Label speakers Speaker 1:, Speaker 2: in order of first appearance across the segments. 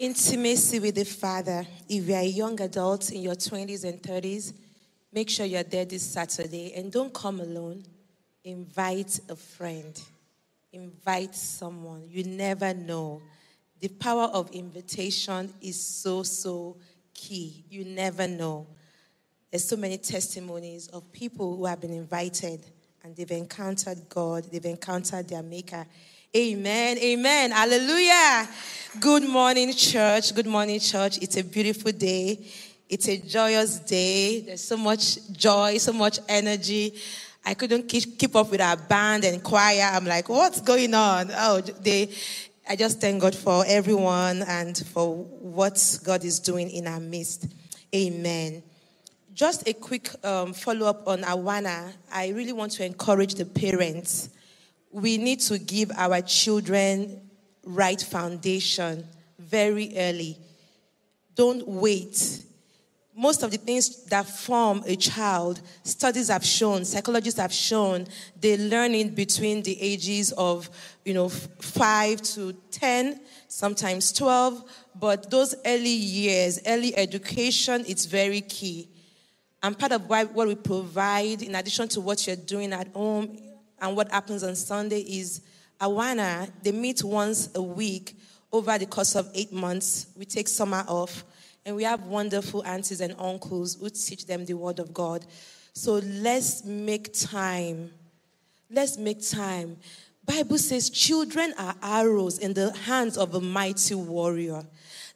Speaker 1: Intimacy with the Father. If you are a young adult in your 20s and 30s, make sure you're there this Saturday and don't come alone. Invite a friend, invite someone. You never know. The power of invitation is so, so key. You never know. There's so many testimonies of people who have been invited and they've encountered God, they've encountered their Maker. Amen. Amen. Hallelujah. Good morning, church. Good morning, church. It's a beautiful day. It's a joyous day. There's so much joy, so much energy. I couldn't keep up with our band and choir. I'm like, what's going on? Oh, they, I just thank God for everyone and for what God is doing in our midst. Amen. Just a quick um, follow up on Awana. I really want to encourage the parents we need to give our children right foundation very early. Don't wait. Most of the things that form a child, studies have shown, psychologists have shown, they learn in between the ages of, you know, five to 10, sometimes 12. But those early years, early education, it's very key. And part of what we provide, in addition to what you're doing at home, and what happens on Sunday is Awana, they meet once a week over the course of eight months. We take summer off, and we have wonderful aunties and uncles who teach them the word of God. So let's make time. Let's make time. Bible says children are arrows in the hands of a mighty warrior.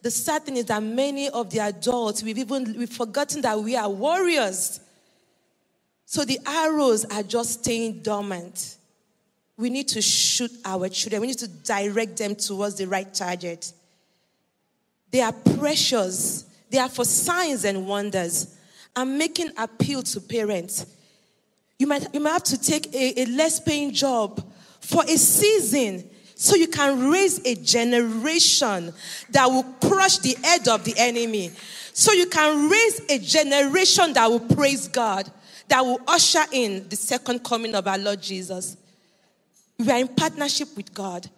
Speaker 1: The sad thing is that many of the adults, we've even we've forgotten that we are warriors. So the arrows are just staying dormant. We need to shoot our children. We need to direct them towards the right target. They are precious. They are for signs and wonders. I'm making appeal to parents. You might, you might have to take a, a less paying job for a season so you can raise a generation that will crush the head of the enemy. So you can raise a generation that will praise God that will usher in the second coming of our Lord Jesus. We are in partnership with God.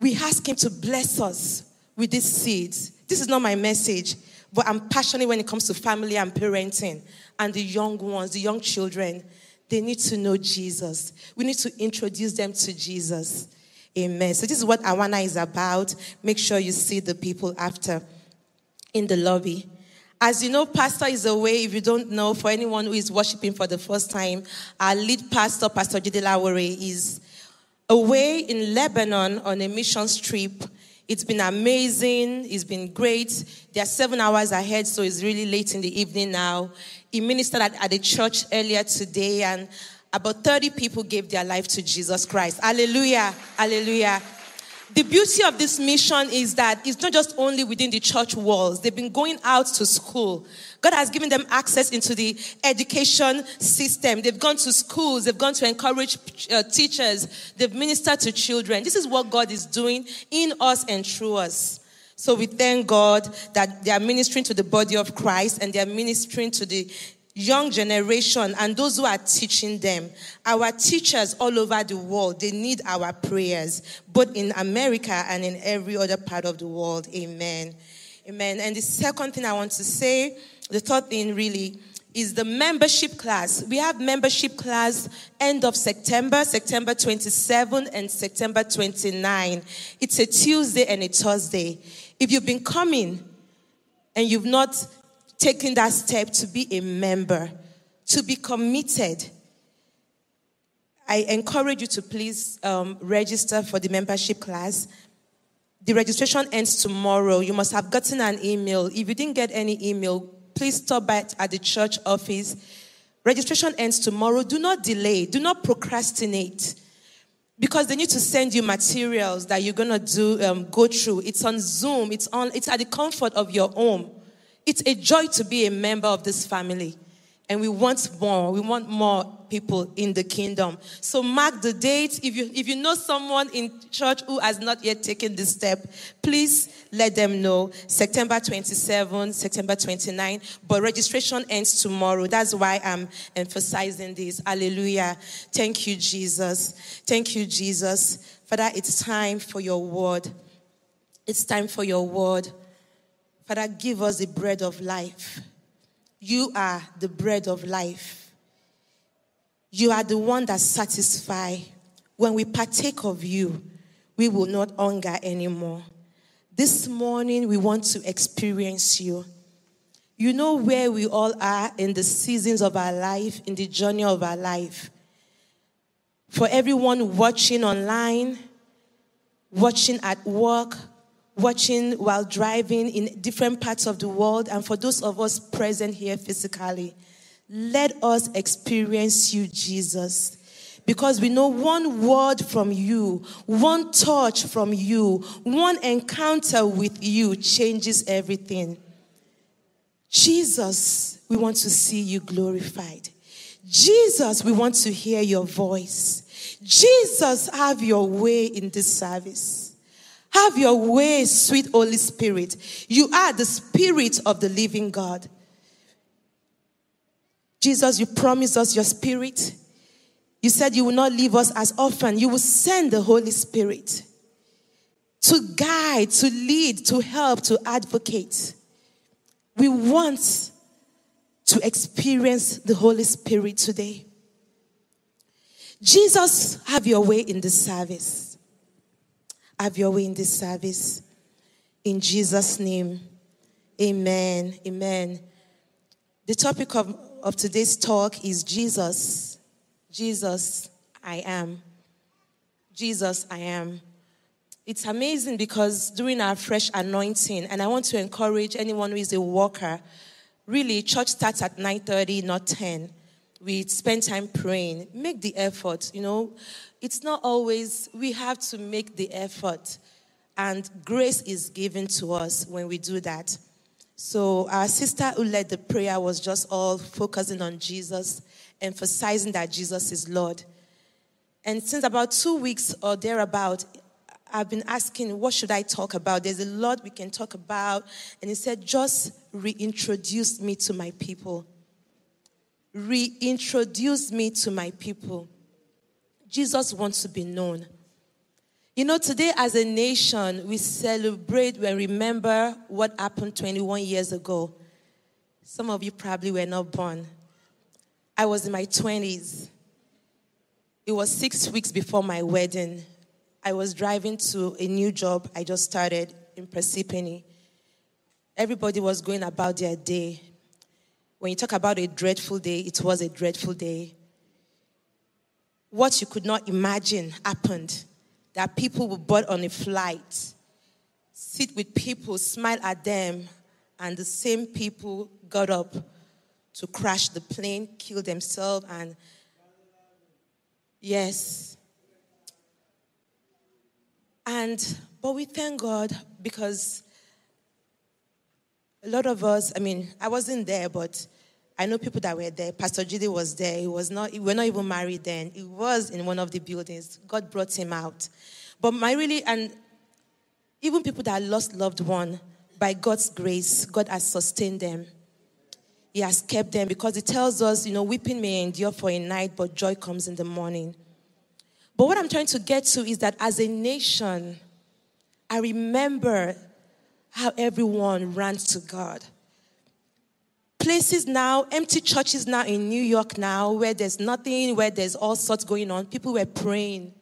Speaker 1: We ask Him to bless us with these seeds. This is not my message, but I'm passionate when it comes to family and parenting and the young ones, the young children. They need to know Jesus. We need to introduce them to Jesus. Amen. So, this is what Awana is about. Make sure you see the people after in the lobby. As you know, pastor is away. If you don't know, for anyone who is worshiping for the first time, our lead pastor, Pastor Jide Lawore, is away in Lebanon on a mission trip. It's been amazing. It's been great. They are seven hours ahead, so it's really late in the evening now. He ministered at, at the church earlier today, and about 30 people gave their life to Jesus Christ. Hallelujah. Hallelujah the beauty of this mission is that it's not just only within the church walls. They've been going out to school. God has given them access into the education system. They've gone to schools. They've gone to encourage uh, teachers. They've ministered to children. This is what God is doing in us and through us. So we thank God that they are ministering to the body of Christ and they are ministering to the young generation and those who are teaching them. Our teachers all over the world, they need our prayers, both in America and in every other part of the world. Amen. Amen. And the second thing I want to say, the third thing really, is the membership class. We have membership class end of September, September 27 and September 29. It's a Tuesday and a Thursday. If you've been coming and you've not taking that step to be a member, to be committed, I encourage you to please um, register for the membership class. The registration ends tomorrow. You must have gotten an email. If you didn't get any email, please stop by at the church office. Registration ends tomorrow. Do not delay. Do not procrastinate. Because they need to send you materials that you're gonna do um, go through. It's on Zoom. It's on. It's at the comfort of your home. It's a joy to be a member of this family. And we want more. We want more people in the kingdom. So mark the date. If you, if you know someone in church who has not yet taken this step, please let them know. September 27, September 29. But registration ends tomorrow. That's why I'm emphasizing this. Hallelujah. Thank you, Jesus. Thank you, Jesus. Father, it's time for your word. It's time for your word. Father, give us the bread of life. You are the bread of life. You are the one that satisfies. When we partake of you, we will not hunger anymore. This morning, we want to experience you. You know where we all are in the seasons of our life, in the journey of our life. For everyone watching online, watching at work, watching while driving in different parts of the world, and for those of us present here physically, let us experience you, Jesus. Because we know one word from you, one touch from you, one encounter with you changes everything. Jesus, we want to see you glorified. Jesus, we want to hear your voice. Jesus, have your way in this service. Have your way, sweet Holy Spirit. You are the Spirit of the living God. Jesus, you promised us your Spirit. You said you will not leave us as orphans. You will send the Holy Spirit to guide, to lead, to help, to advocate. We want to experience the Holy Spirit today. Jesus, have your way in this service. Have your way in this service. In Jesus' name, amen. Amen. The topic of, of today's talk is Jesus. Jesus, I am. Jesus, I am. It's amazing because during our fresh anointing, and I want to encourage anyone who is a worker, really, church starts at 9:30, not 10. We spend time praying. Make the effort. You know, it's not always we have to make the effort, and grace is given to us when we do that. So our sister who led the prayer was just all focusing on Jesus, emphasizing that Jesus is Lord. And since about two weeks or thereabout, I've been asking, what should I talk about? There's a lot we can talk about. And he said, just reintroduce me to my people. Reintroduce me to my people. Jesus wants to be known. You know, today as a nation, we celebrate, we remember what happened 21 years ago. Some of you probably were not born. I was in my 20s. It was six weeks before my wedding. I was driving to a new job I just started in Parsippany. Everybody was going about their day. When you talk about a dreadful day, it was a dreadful day. What you could not imagine happened that people would board on a flight, sit with people, smile at them, and the same people got up to crash the plane, kill themselves, and yes, and, but we thank God because a lot of us, I mean, I wasn't there, but I know people that were there. Pastor Jide was there. He was not, we were not even married then. He was in one of the buildings. God brought him out. But my really, and even people that lost loved one, by God's grace, God has sustained them. He has kept them because it tells us, you know, weeping may endure for a night, but joy comes in the morning. But what I'm trying to get to is that as a nation, I remember how everyone ran to God. Places now, empty churches now in New York now, where there's nothing, where there's all sorts going on. People were praying.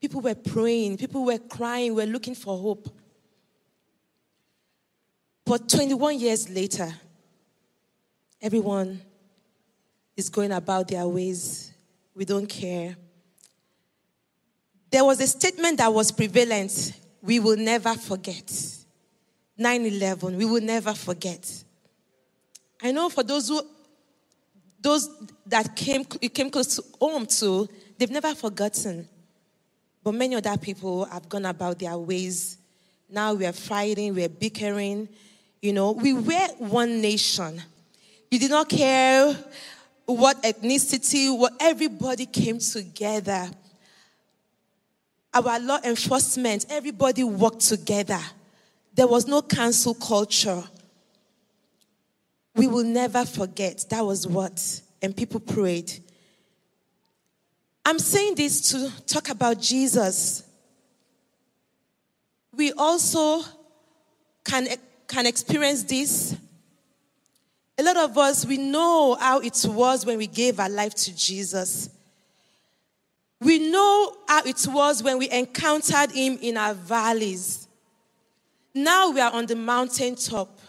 Speaker 1: People were praying. People were crying. We're looking for hope. But 21 years later, everyone is going about their ways. We don't care. There was a statement that was prevalent we will never forget. 9 11, we will never forget. I know for those who, those that came, it came close to home to, they've never forgotten. But many other people have gone about their ways. Now we are fighting, we are bickering. You know, we were one nation. You did not care what ethnicity, what everybody came together our law enforcement, everybody worked together. There was no cancel culture. We will never forget. That was what. And people prayed. I'm saying this to talk about Jesus. we also can, can experience this. A lot of us, we know how it was when we gave our life to Jesus. We know how it was when we encountered Him in our valleys. Now we are on the mountaintop.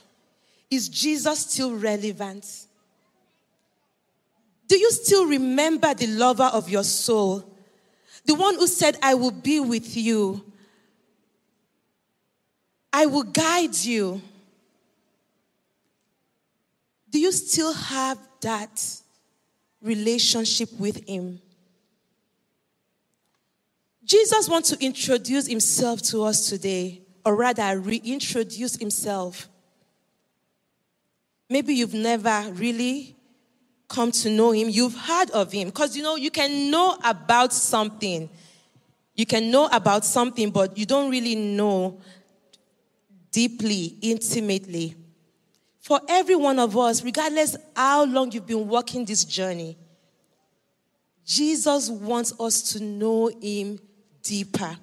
Speaker 1: Is Jesus still relevant? Do you still remember the lover of your soul? The one who said, I will be with you. I will guide you. Do you still have that relationship with Him? Jesus wants to introduce Himself to us today, or rather, reintroduce Himself. Maybe you've never really come to know him, you've heard of him. Because you know, you can know about something. You can know about something, but you don't really know deeply, intimately. For every one of us, regardless how long you've been walking this journey, Jesus wants us to know him deeper.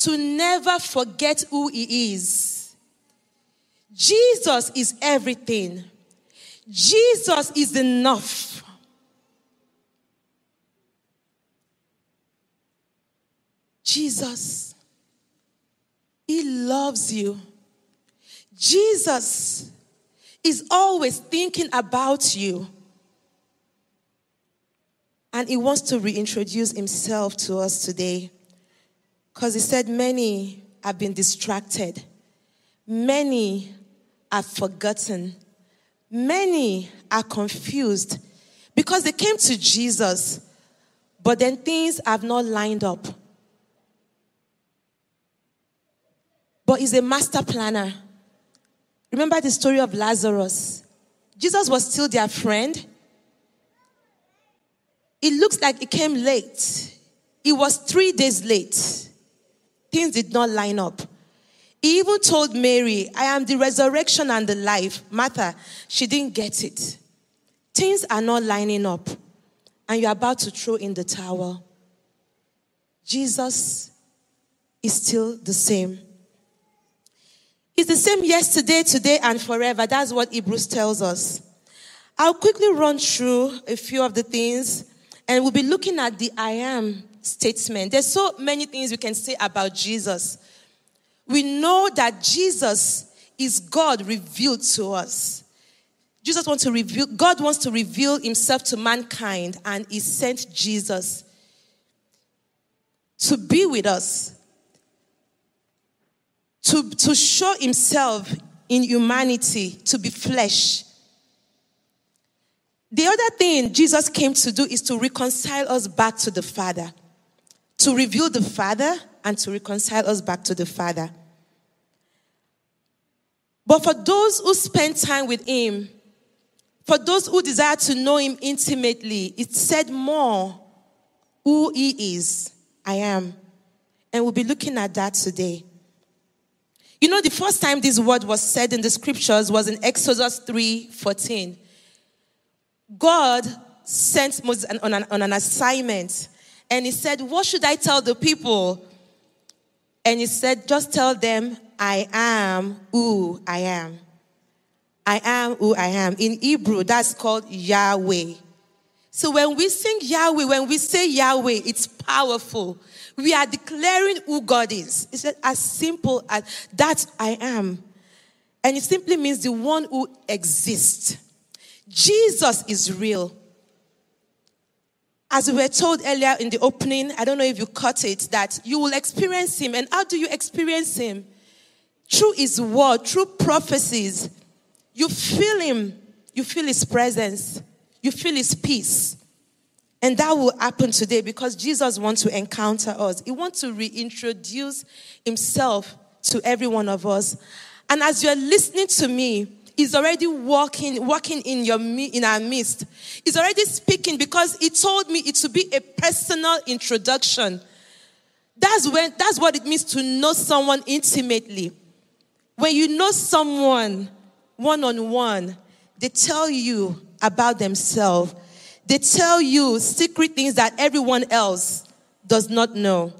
Speaker 1: To never forget who he is. Jesus is everything. Jesus is enough. Jesus, He loves you. Jesus is always thinking about you. And He wants to reintroduce Himself to us today. Because He said, Many have been distracted, many have forgotten Many are confused because they came to Jesus, but then things have not lined up. But he's a master planner. Remember the story of Lazarus? Jesus was still their friend. It looks like he came late. It was three days late. Things did not line up. He even told Mary, I am the resurrection and the life. Martha, she didn't get it. Things are not lining up, and you're about to throw in the towel. Jesus is still the same. He's the same yesterday, today, and forever. That's what Hebrews tells us. I'll quickly run through a few of the things, and we'll be looking at the I am statement. There's so many things we can say about Jesus we know that Jesus is God revealed to us. Jesus wants to reveal, God wants to reveal himself to mankind, and he sent Jesus to be with us, to, to show himself in humanity, to be flesh. The other thing Jesus came to do is to reconcile us back to the Father, to reveal the Father and to reconcile us back to the Father. But for those who spend time with Him, for those who desire to know Him intimately, it said more who He is. I am. And we'll be looking at that today. You know, the first time this word was said in the scriptures was in Exodus 3 14. God sent Moses on an, on an assignment and he said, What should I tell the people? And he said, Just tell them, I am who I am. I am who I am. In Hebrew, that's called Yahweh. So when we sing Yahweh, when we say Yahweh, it's powerful. We are declaring who God is. It's as simple as that I am. And it simply means the one who exists. Jesus is real. As we were told earlier in the opening, I don't know if you caught it, that you will experience Him. And how do you experience Him? Through His word, through prophecies. You feel Him, you feel His presence, you feel His peace. And that will happen today because Jesus wants to encounter us. He wants to reintroduce Himself to every one of us. And as you're listening to me, is already walking, walking in your in our midst. He's already speaking because he told me it to be a personal introduction. That's when that's what it means to know someone intimately. When you know someone one on one, they tell you about themselves. They tell you secret things that everyone else does not know.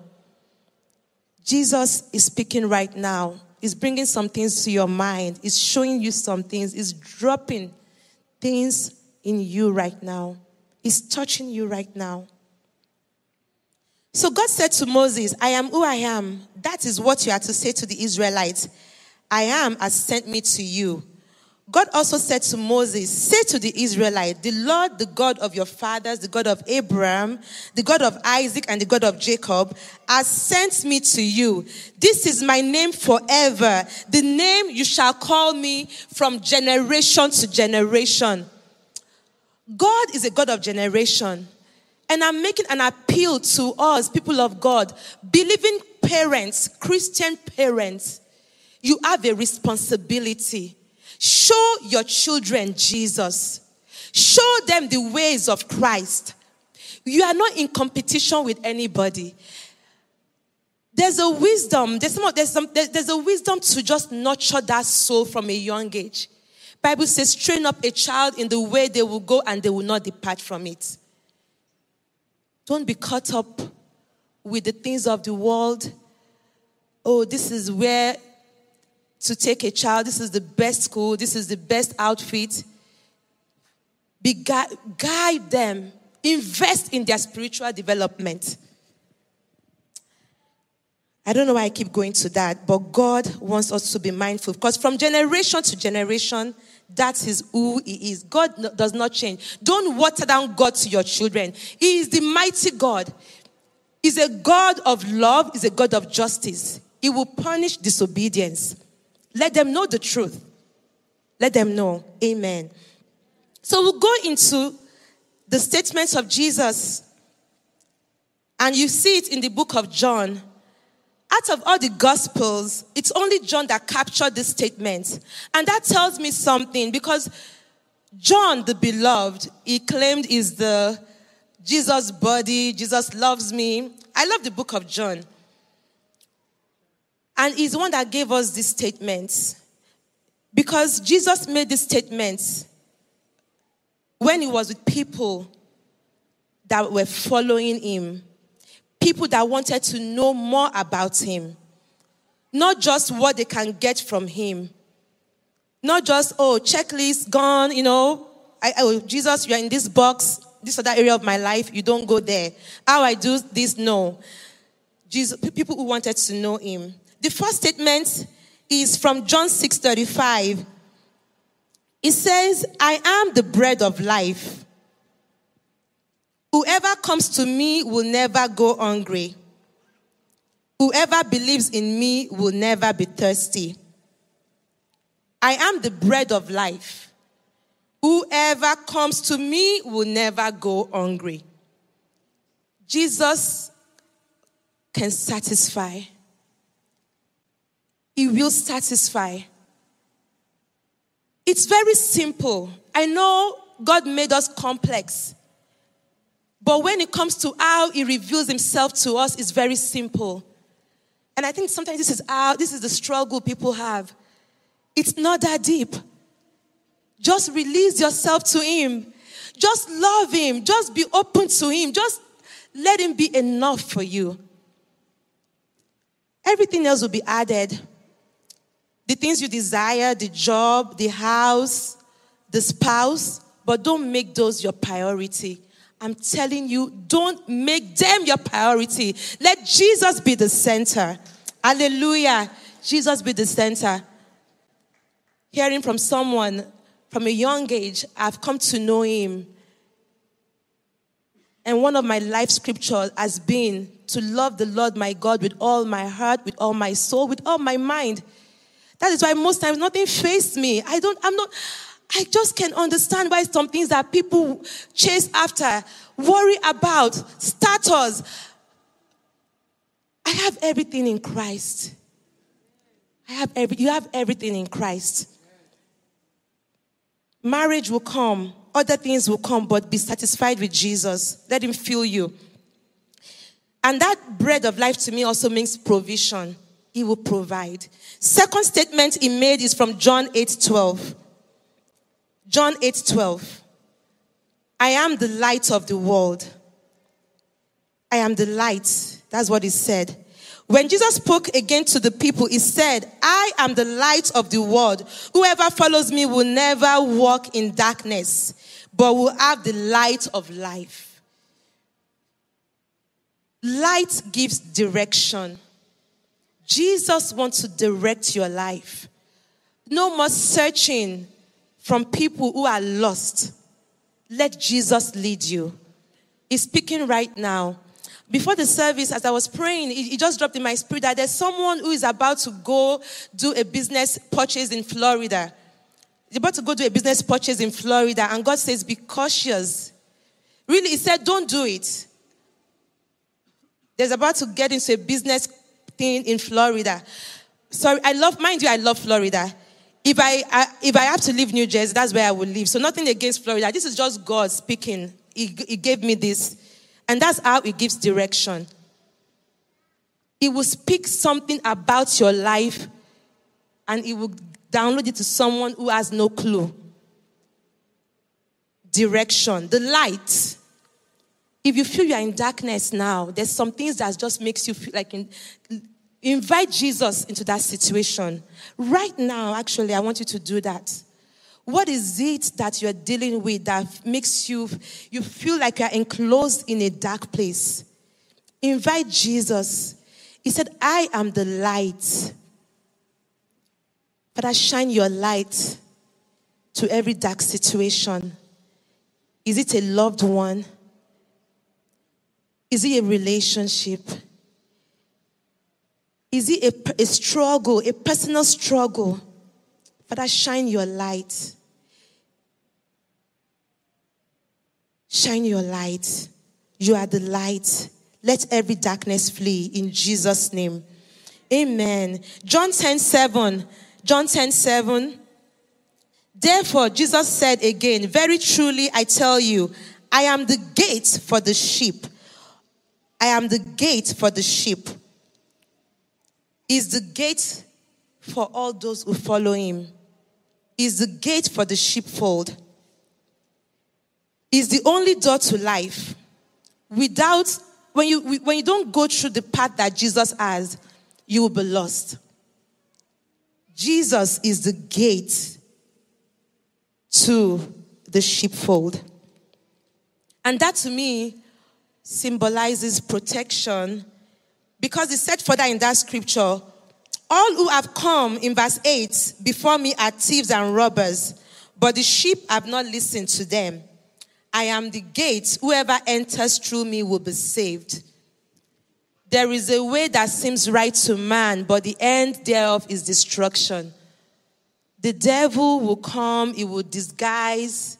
Speaker 1: Jesus is speaking right now. He's bringing some things to your mind. He's showing you some things. He's dropping things in you right now. He's touching you right now. So God said to Moses, I am who I am. That is what you are to say to the Israelites. I am has sent me to you. God also said to Moses, Say to the Israelites, the Lord, the God of your fathers, the God of Abraham, the God of Isaac, and the God of Jacob, has sent me to you. This is my name forever, the name you shall call me from generation to generation. God is a God of generation. And I'm making an appeal to us, people of God, believing parents, Christian parents, you have a responsibility Show your children Jesus. Show them the ways of Christ. You are not in competition with anybody. There's a wisdom, there's, some, there's, some, there's a wisdom to just nurture that soul from a young age. Bible says, train up a child in the way they will go and they will not depart from it. Don't be caught up with the things of the world. Oh, this is where to take a child. This is the best school. This is the best outfit. Be gui- guide them. Invest in their spiritual development. I don't know why I keep going to that, but God wants us to be mindful because from generation to generation, that is who He is. God does not change. Don't water down God to your children. He is the mighty God. He's a God of love, He's a God of justice. He will punish disobedience. Let them know the truth. Let them know. Amen. So we'll go into the statements of Jesus. And you see it in the book of John. Out of all the gospels, it's only John that captured this statement. And that tells me something because John, the beloved, he claimed is the Jesus body, Jesus loves me. I love the book of John. And he's the one that gave us this statement. Because Jesus made this statement when he was with people that were following him, people that wanted to know more about him, not just what they can get from him, not just, oh, checklist gone, you know, I, oh, Jesus, you're in this box, this other area of my life, you don't go there. How I do this, no. Jesus, people who wanted to know him. The first statement is from John 6:35. It says, "I am the bread of life. Whoever comes to me will never go hungry. Whoever believes in me will never be thirsty. I am the bread of life. Whoever comes to me will never go hungry." Jesus can satisfy. He will satisfy. It's very simple. I know God made us complex. But when it comes to how he reveals himself to us, it's very simple. And I think sometimes this is how this is the struggle people have. It's not that deep. Just release yourself to him. Just love him. Just be open to him. Just let him be enough for you. Everything else will be added the things you desire, the job, the house, the spouse, but don't make those your priority. I'm telling you, don't make them your priority. Let Jesus be the center. Hallelujah. Jesus be the center. Hearing from someone from a young age, I've come to know him. And one of my life scriptures has been to love the Lord my God with all my heart, with all my soul, with all my mind. That is why most times nothing faced me. I don't, I'm not, I just can understand why some things that people chase after, worry about, status. I have everything in Christ. I have every, you have everything in Christ. Marriage will come, other things will come, but be satisfied with Jesus. Let Him fill you. And that bread of life to me also means provision. He will provide. Second statement he made is from John 8 12. John 8 12. I am the light of the world. I am the light. That's what he said. When Jesus spoke again to the people, he said, I am the light of the world. Whoever follows me will never walk in darkness, but will have the light of life. Light gives direction. Jesus wants to direct your life. No more searching from people who are lost. Let Jesus lead you. He's speaking right now. Before the service, as I was praying, it, just dropped in my spirit that there's someone who is about to go do a business purchase in Florida. He's about to go do a business purchase in Florida, and God says, Be cautious. Really, He said, Don't do it. There's about to get into a business thing in Florida. Sorry, I love, mind you, I love Florida. If I, I, if I have to leave New Jersey, that's where I will live. So nothing against Florida. This is just God speaking. He, he gave me this. And that's how He gives direction. He will speak something about your life and He will download it to someone who has no clue. Direction, the light. If you feel you're in darkness now, there's some things that just makes you feel like in, invite Jesus into that situation. Right now, actually, I want you to do that. What is it that you're dealing with that makes you you feel like you're enclosed in a dark place? Invite Jesus. He said, I am the light. But I shine your light to every dark situation. Is it a loved one? Is it a relationship? Is it a, a struggle, a personal struggle? Father, shine your light. Shine your light. You are the light. Let every darkness flee in Jesus' name. Amen. John 10 7. John 10 7. Therefore, Jesus said again, Very truly I tell you, I am the gate for the sheep. I am the gate for the sheep. Is the gate for all those who follow him. Is the gate for the sheepfold. Is the only door to life. Without, when you, when you don't go through the path that Jesus has, you will be lost. Jesus is the gate to the sheepfold. And that to me symbolizes protection because it said further in that scripture, all who have come in verse 8 before me are thieves and robbers, but the sheep have not listened to them. I am the gate. Whoever enters through me will be saved. There is a way that seems right to man, but the end thereof is destruction. The devil will come, he will disguise,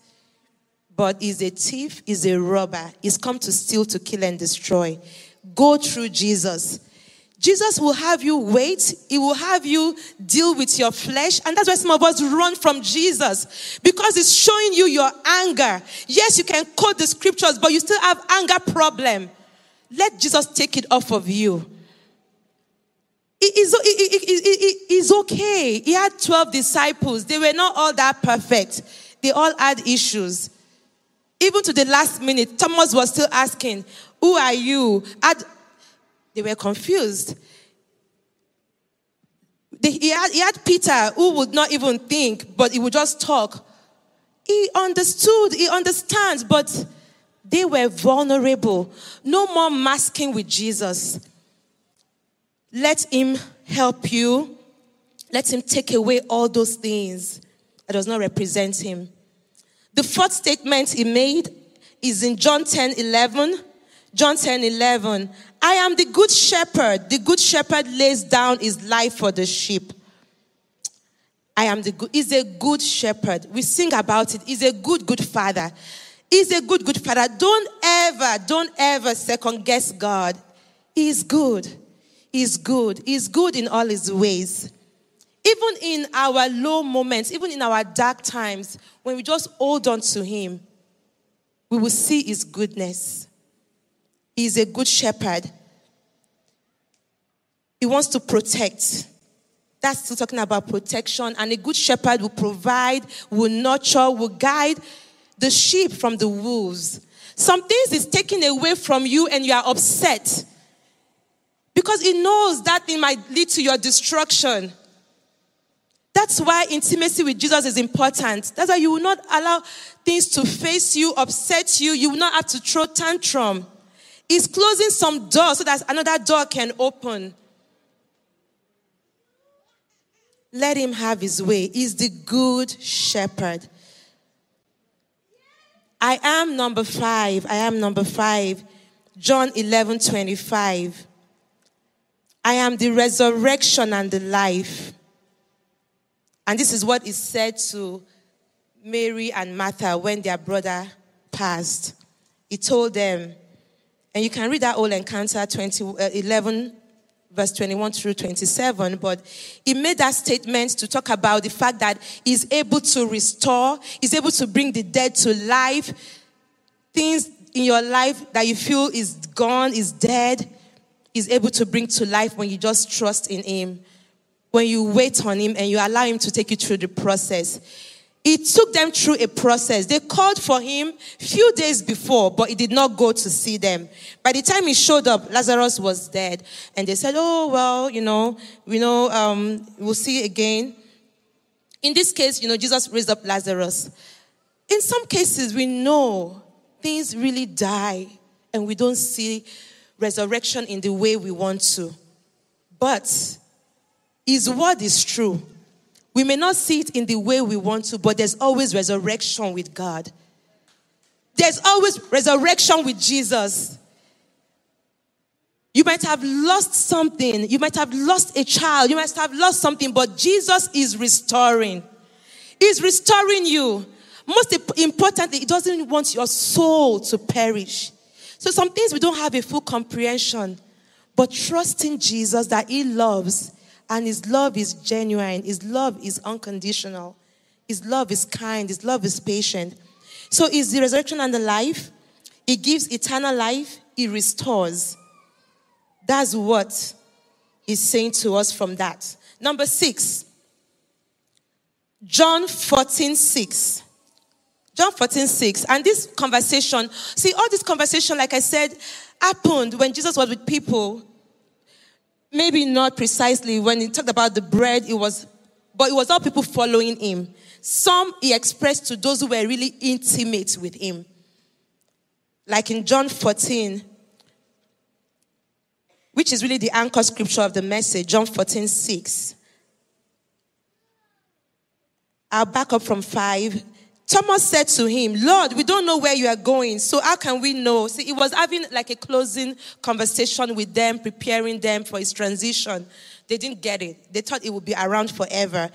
Speaker 1: but is a thief, is a robber. He's come to steal, to kill, and destroy go through Jesus. Jesus will have you wait. He will have you deal with your flesh. And that's why some of us run from Jesus because it's showing you your anger. Yes, you can quote the scriptures, but you still have anger problem. Let Jesus take it off of you. It is, it is okay. He had 12 disciples. They were not all that perfect. They all had issues. Even to the last minute, Thomas was still asking, who are you? they were confused. he, had, he had Peter who would not even think, but he would just talk. He understood, he understands, but they were vulnerable. No more masking with Jesus. Let him help you. Let him take away all those things that does not represent him. The fourth statement he made is in John 10 11. John 10 11. I am the good shepherd. The good shepherd lays down his life for the sheep. I am the good, he's a good shepherd. We sing about it. He's a good, good father. He's a good, good father. Don't ever, don't ever second guess God. He's good. He's good. He's good in all his ways. Even in our low moments, even in our dark times, when we just hold on to him, we will see his goodness. He's a good shepherd. He wants to protect. That's still talking about protection. And a good shepherd will provide, will nurture, will guide the sheep from the wolves. Some things is taken away from you and you are upset. Because he knows that thing might lead to your destruction. That's why intimacy with Jesus is important. That's why you will not allow things to face you, upset you. You will not have to throw tantrum. He's closing some doors so that another door can open. Let him have his way. He's the good shepherd. I am number five. I am number five. John 11 25. I am the resurrection and the life. And this is what is said to Mary and Martha when their brother passed. He told them, and you can read that whole encounter 20, uh, 11, verse 21 through 27. But he made that statement to talk about the fact that he's able to restore, he's able to bring the dead to life. Things in your life that you feel is gone, is dead, is able to bring to life when you just trust in him when you wait on Him and you allow Him to take you through the process. It took them through a process. They called for him few days before, but he did not go to see them. By the time he showed up, Lazarus was dead. And they said, Oh, well, you know, we know, um, we'll see again. In this case, you know, Jesus raised up Lazarus. In some cases, we know things really die and we don't see resurrection in the way we want to. But his word is true. We may not see it in the way we want to, but there's always resurrection with God. There's always resurrection with Jesus. You might have lost something. You might have lost a child. You might have lost something, but Jesus is restoring. He's restoring you. Most importantly, He doesn't want your soul to perish. So, some things we don't have a full comprehension, but trusting Jesus that He loves and His love is genuine, His love is unconditional, His love is kind, His love is patient. So, is the resurrection and the life. He gives eternal life, He restores. That's what He's saying to us from that. Number six, John 14 6. John 14 6. And this conversation, see, all this conversation, like I said, happened when Jesus was with people maybe not precisely when he talked about the bread, it was, but it was all people following him. Some he expressed to those who were really intimate with him. Like in John 14, which is really the anchor scripture of the message, John 14, 6. I'll back up from 5 Thomas said to him, Lord, we don't know where you are going, so how can we know? See, he was having like a closing conversation with them, preparing them for his transition. They didn't get it. They thought it would be around forever.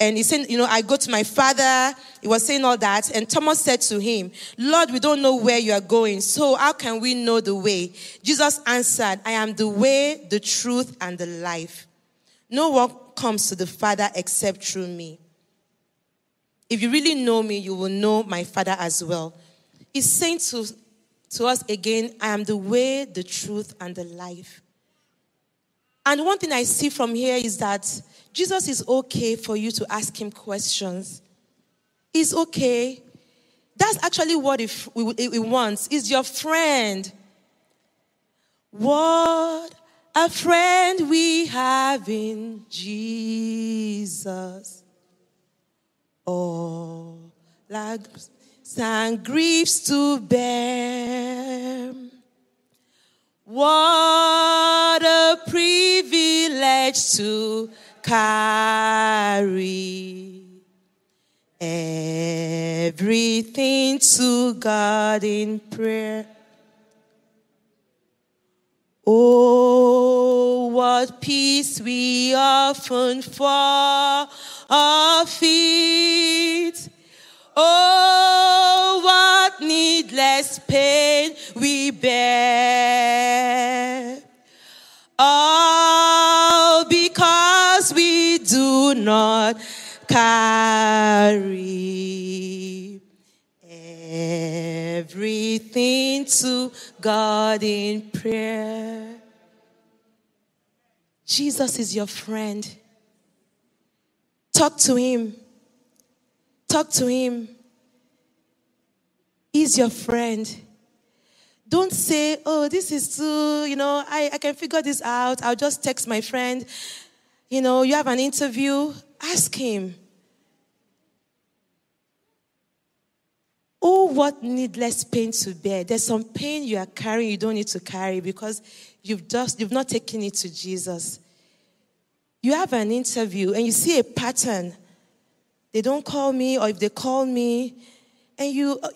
Speaker 1: And he said, You know, I go to my father. He was saying all that. And Thomas said to him, Lord, we don't know where you are going, so how can we know the way? Jesus answered, I am the way, the truth, and the life. No one comes to the Father except through me. If you really know me, you will know my Father as well. He's saying to, to us again, I am the way, the truth, and the life. And one thing I see from here is that Jesus is okay for you to ask him questions. He's okay. That's actually what he, wants. He's your friend. What a friend we have in Jesus all lives and griefs to bear. What a privilege to carry everything to God in prayer. Oh, what peace we often fall our feet. Oh, what needless pain we bear. All because we do not carry everything to God in prayer. Jesus is your friend. Talk to him. Talk to him. He's your friend. Don't say, oh, this is too, you know, I, I can figure this out. I'll just text my friend. You know, you have an interview, ask him. Oh, what needless pain to bear. There's some pain you are carrying you don't need to carry because you've just you've not taken it to Jesus. You have an interview and you see a pattern. They don't call me, or if they call me, and you uh,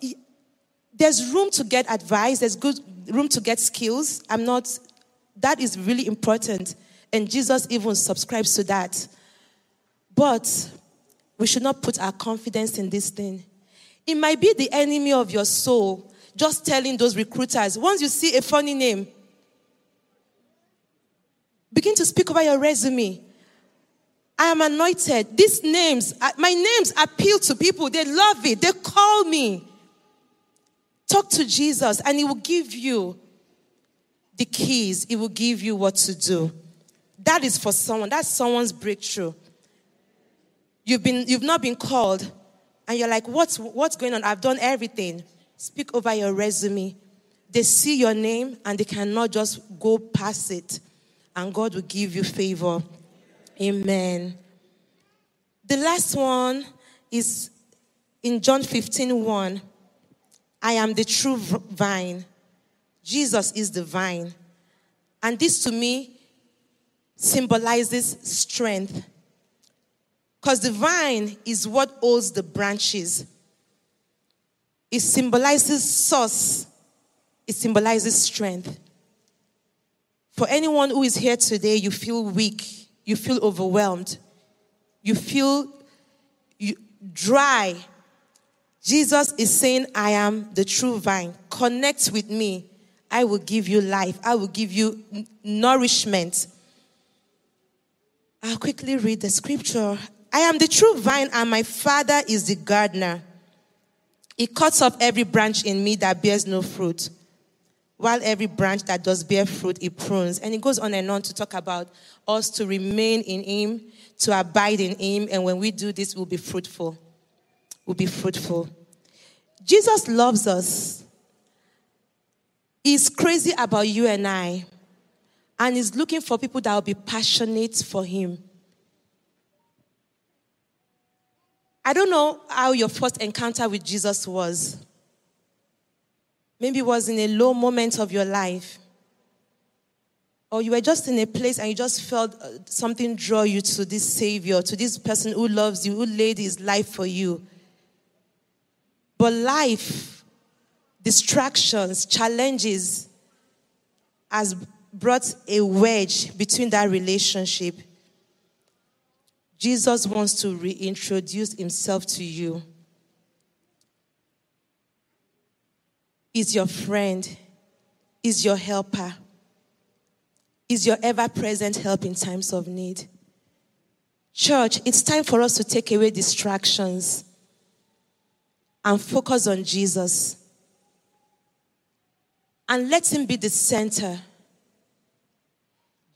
Speaker 1: there's room to get advice, there's good room to get skills. I'm not that is really important. And Jesus even subscribes to that. But we should not put our confidence in this thing. It might be the enemy of your soul just telling those recruiters once you see a funny name, begin to speak over your resume. I am anointed. These names, uh, my names appeal to people. They love it. They call me. Talk to Jesus, and He will give you the keys. He will give you what to do. That is for someone. That's someone's breakthrough. You've, been, you've not been called, and you're like, what's, what's going on? I've done everything. Speak over your resume. They see your name and they cannot just go past it, and God will give you favor. Amen. The last one is in John 15 1. I am the true vine. Jesus is the vine. And this to me symbolizes strength. Because the vine is what holds the branches. It symbolizes source. It symbolizes strength. For anyone who is here today, you feel weak, you feel overwhelmed, you feel you, dry. Jesus is saying, I am the true vine. Connect with me. I will give you life. I will give you nourishment. I'll quickly read the scripture. I am the true vine, and my Father is the gardener. He cuts off every branch in me that bears no fruit, while every branch that does bear fruit, he prunes. And he goes on and on to talk about us to remain in him, to abide in him, and when we do this, we'll be fruitful. We'll be fruitful. Jesus loves us. He's crazy about you and I and he's looking for people that will be passionate for him. I don't know how your first encounter with Jesus was. Maybe it was in a low moment of your life. Or you were just in a place and you just felt uh, something draw you to this Savior, to this person who loves you, who laid his life for you. But life, distractions, challenges has brought a wedge between that relationship. Jesus wants to reintroduce himself to you. Is your friend, is your helper, is your ever present help in times of need. Church, it's time for us to take away distractions and focus on Jesus. And let Him be the center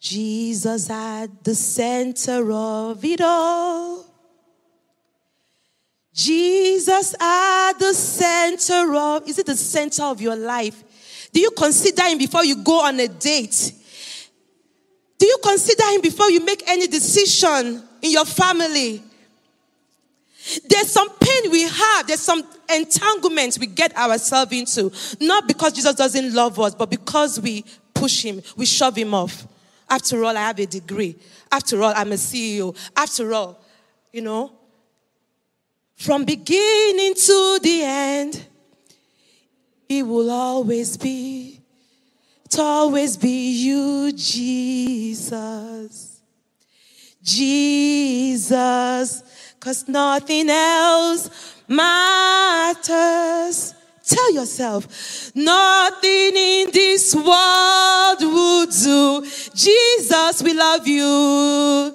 Speaker 1: Jesus at the center of it all. Jesus at the center of, is it the center of your life? Do you consider him before you go on a date? Do you consider him before you make any decision in your family? There's some pain we have, there's some entanglements we get ourselves into, not because Jesus doesn't love us, but because we push him, we shove him off. After all, I have a degree. After all, I'm a CEO. After all, you know, from beginning to the end, He will always be, it always be you, Jesus. Jesus, because nothing else matters. Tell yourself, nothing in this world will do. Jesus, we love you.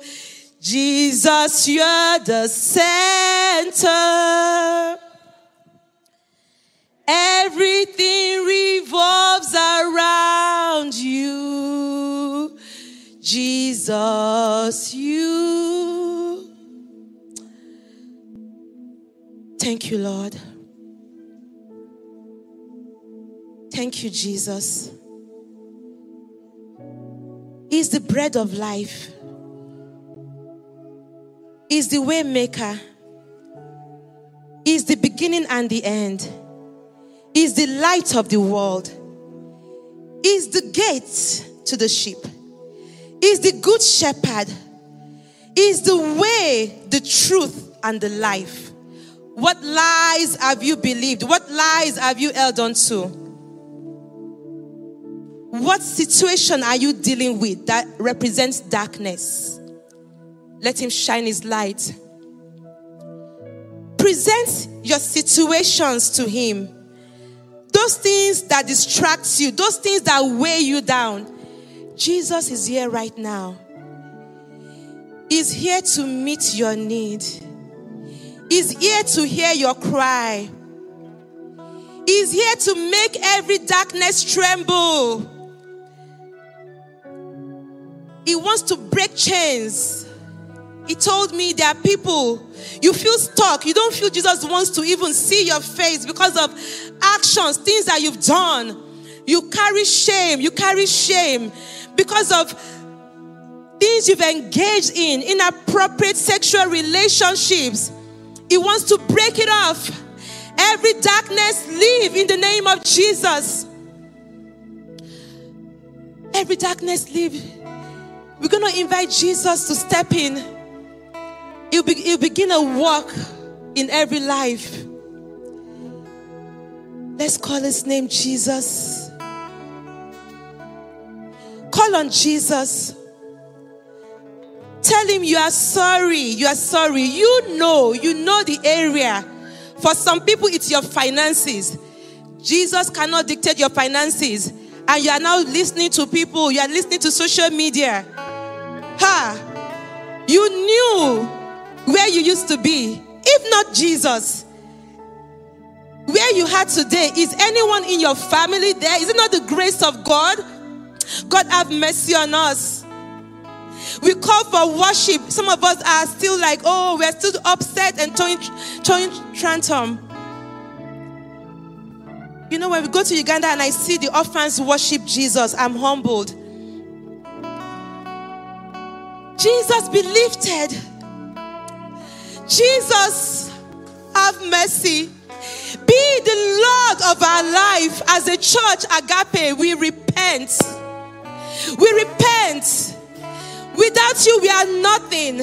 Speaker 1: Jesus, you're the center. Everything revolves around you. Jesus, you. Thank you, Lord. Thank you, Jesus. He's the bread of life. He's the way maker. He's the beginning and the end. is the light of the world. is the gate to the sheep. is the good shepherd. is the way, the truth, and the life. What lies have you believed? What lies have you held on to? What situation are you dealing with that represents darkness? Let him shine his light. Present your situations to him. Those things that distract you, those things that weigh you down. Jesus is here right now. He's here to meet your need. He's here to hear your cry. He's here to make every darkness tremble. He wants to break chains. He told me there are people, you feel stuck. You don't feel Jesus wants to even see your face because of actions, things that you've done. You carry shame. You carry shame because of things you've engaged in, inappropriate sexual relationships. He wants to break it off. Every darkness, leave in the name of Jesus. Every darkness, leave. We're going to invite Jesus to step in. He'll, be, he'll begin a walk in every life. Let's call his name Jesus. Call on Jesus. Tell him you are sorry. You are sorry. You know, you know the area. For some people, it's your finances. Jesus cannot dictate your finances. And you are now listening to people, you are listening to social media. Ha! You knew where you used to be. If not Jesus, where you are today, is anyone in your family there? Is it not the grace of God? God have mercy on us. We call for worship. Some of us are still like, oh, we're still upset and throwing, throwing tantrum. You know, when we go to Uganda and I see the orphans worship Jesus, I'm humbled. Jesus be lifted. Jesus, have mercy. Be the Lord of our life. As a church, agape, we repent. We repent. Without you, we are nothing.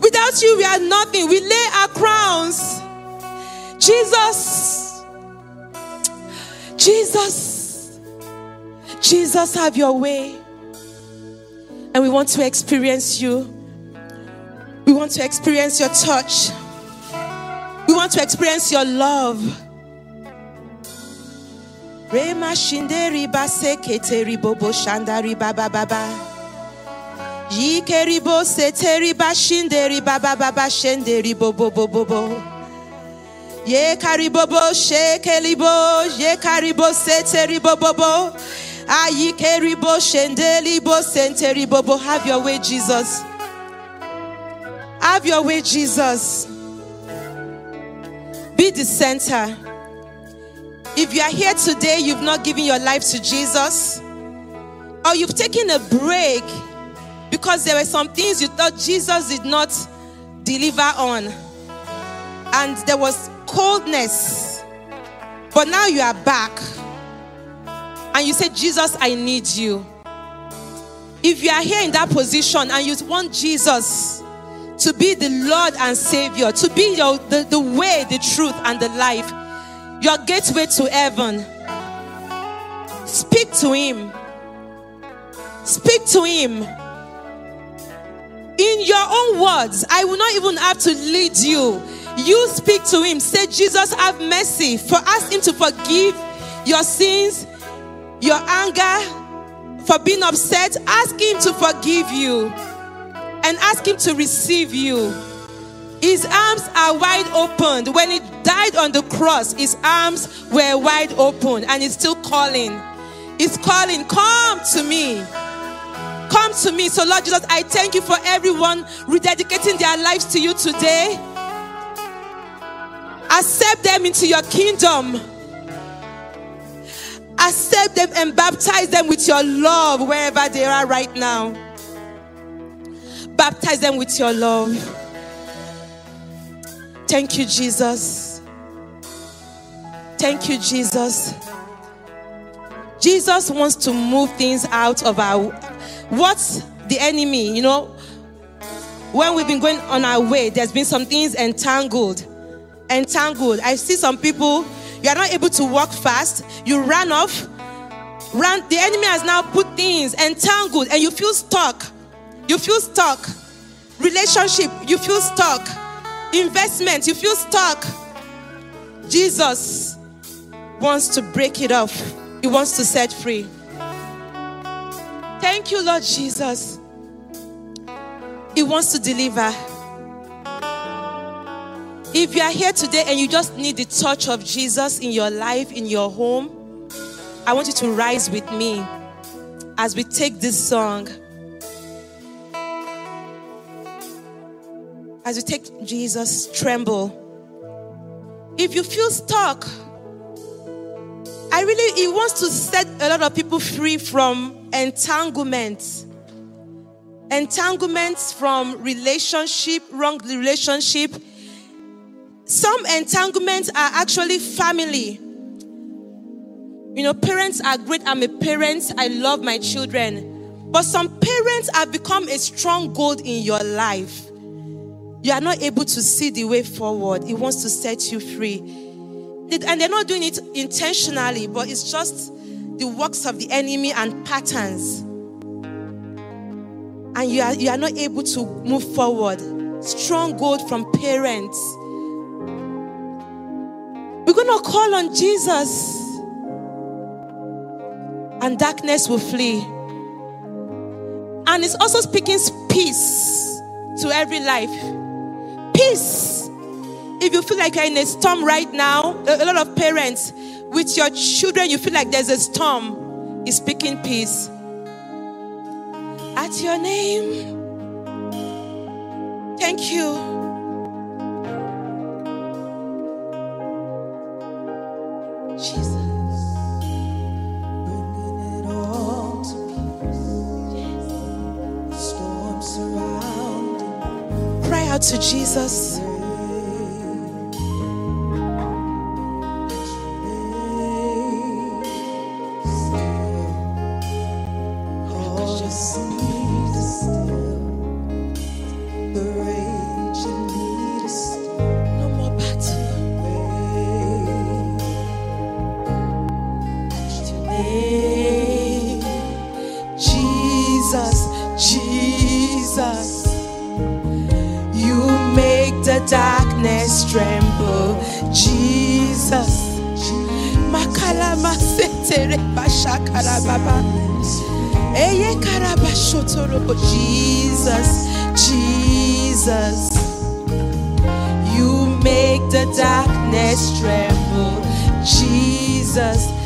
Speaker 1: Without you, we are nothing. We lay our crowns. Jesus, Jesus, Jesus, have your way. And we want to experience you. Want to experience your touch. We want to experience your love. Rema shinderi base keteri bobo shandari baba baba. Yikeribo seteri bashinderi baba baba shenderi bobo bobo bo. Ye karibobo shekelibo ye karibo seteri bobo bo. Ayikeribo shendeli bo senteri bobo. Have your way, Jesus. Have your way, Jesus. Be the center. If you are here today, you've not given your life to Jesus, or you've taken a break because there were some things you thought Jesus did not deliver on, and there was coldness, but now you are back, and you say, Jesus, I need you. If you are here in that position and you want Jesus to be the Lord and Savior, to be your, the, the way, the truth, and the life, your gateway to heaven. Speak to Him. Speak to Him. In your own words, I will not even have to lead you. You speak to Him. Say, Jesus, have mercy. For ask Him to forgive your sins, your anger, for being upset. Ask Him to forgive you and ask Him to receive you. His arms are wide open. When He died on the cross, His arms were wide open and He's still calling. He's calling, Come to me. Come to me. So, Lord Jesus, I thank you for everyone rededicating their lives to you today. Accept them into your kingdom. Accept them and baptize them with your love wherever they are right now. Baptize them with your love. Thank you, Jesus. Thank you, Jesus. Jesus wants to move things out of our what the enemy, you know, when we've been going on our way, there's been some things entangled. Entangled. I see some people, you are not able to walk fast, you ran off. Ran, the enemy has now put things entangled and you feel stuck. You feel stuck. Relationship, you feel stuck. Investment, you feel stuck. Jesus wants to break it off, He wants to set free. Thank you, Lord Jesus. He wants to deliver. If you are here today and you just need the touch of Jesus in your life, in your home, I want you to rise with me as we take this song. As we take Jesus, tremble. If you feel stuck, I really, He wants to set a lot of people free from entanglements entanglements from relationship, wrong relationship. Some entanglements are actually family. You know, parents are great. I'm a parent. I love my children. But some parents have become a stronghold in your life. You are not able to see the way forward. He wants to set you free. And they're not doing it intentionally, but it's just the works of the enemy and patterns and you are, you are not able to move forward. Stronghold from parents. We're going to call on Jesus, and darkness will flee. And it's also speaking peace to every life. Peace. If you feel like you're in a storm right now, a lot of parents, with your children, you feel like there's a storm, is speaking peace at your name. Thank you. Jesus. To Jesus. Jesus. Jesus. You make the darkness tremble. Jesus.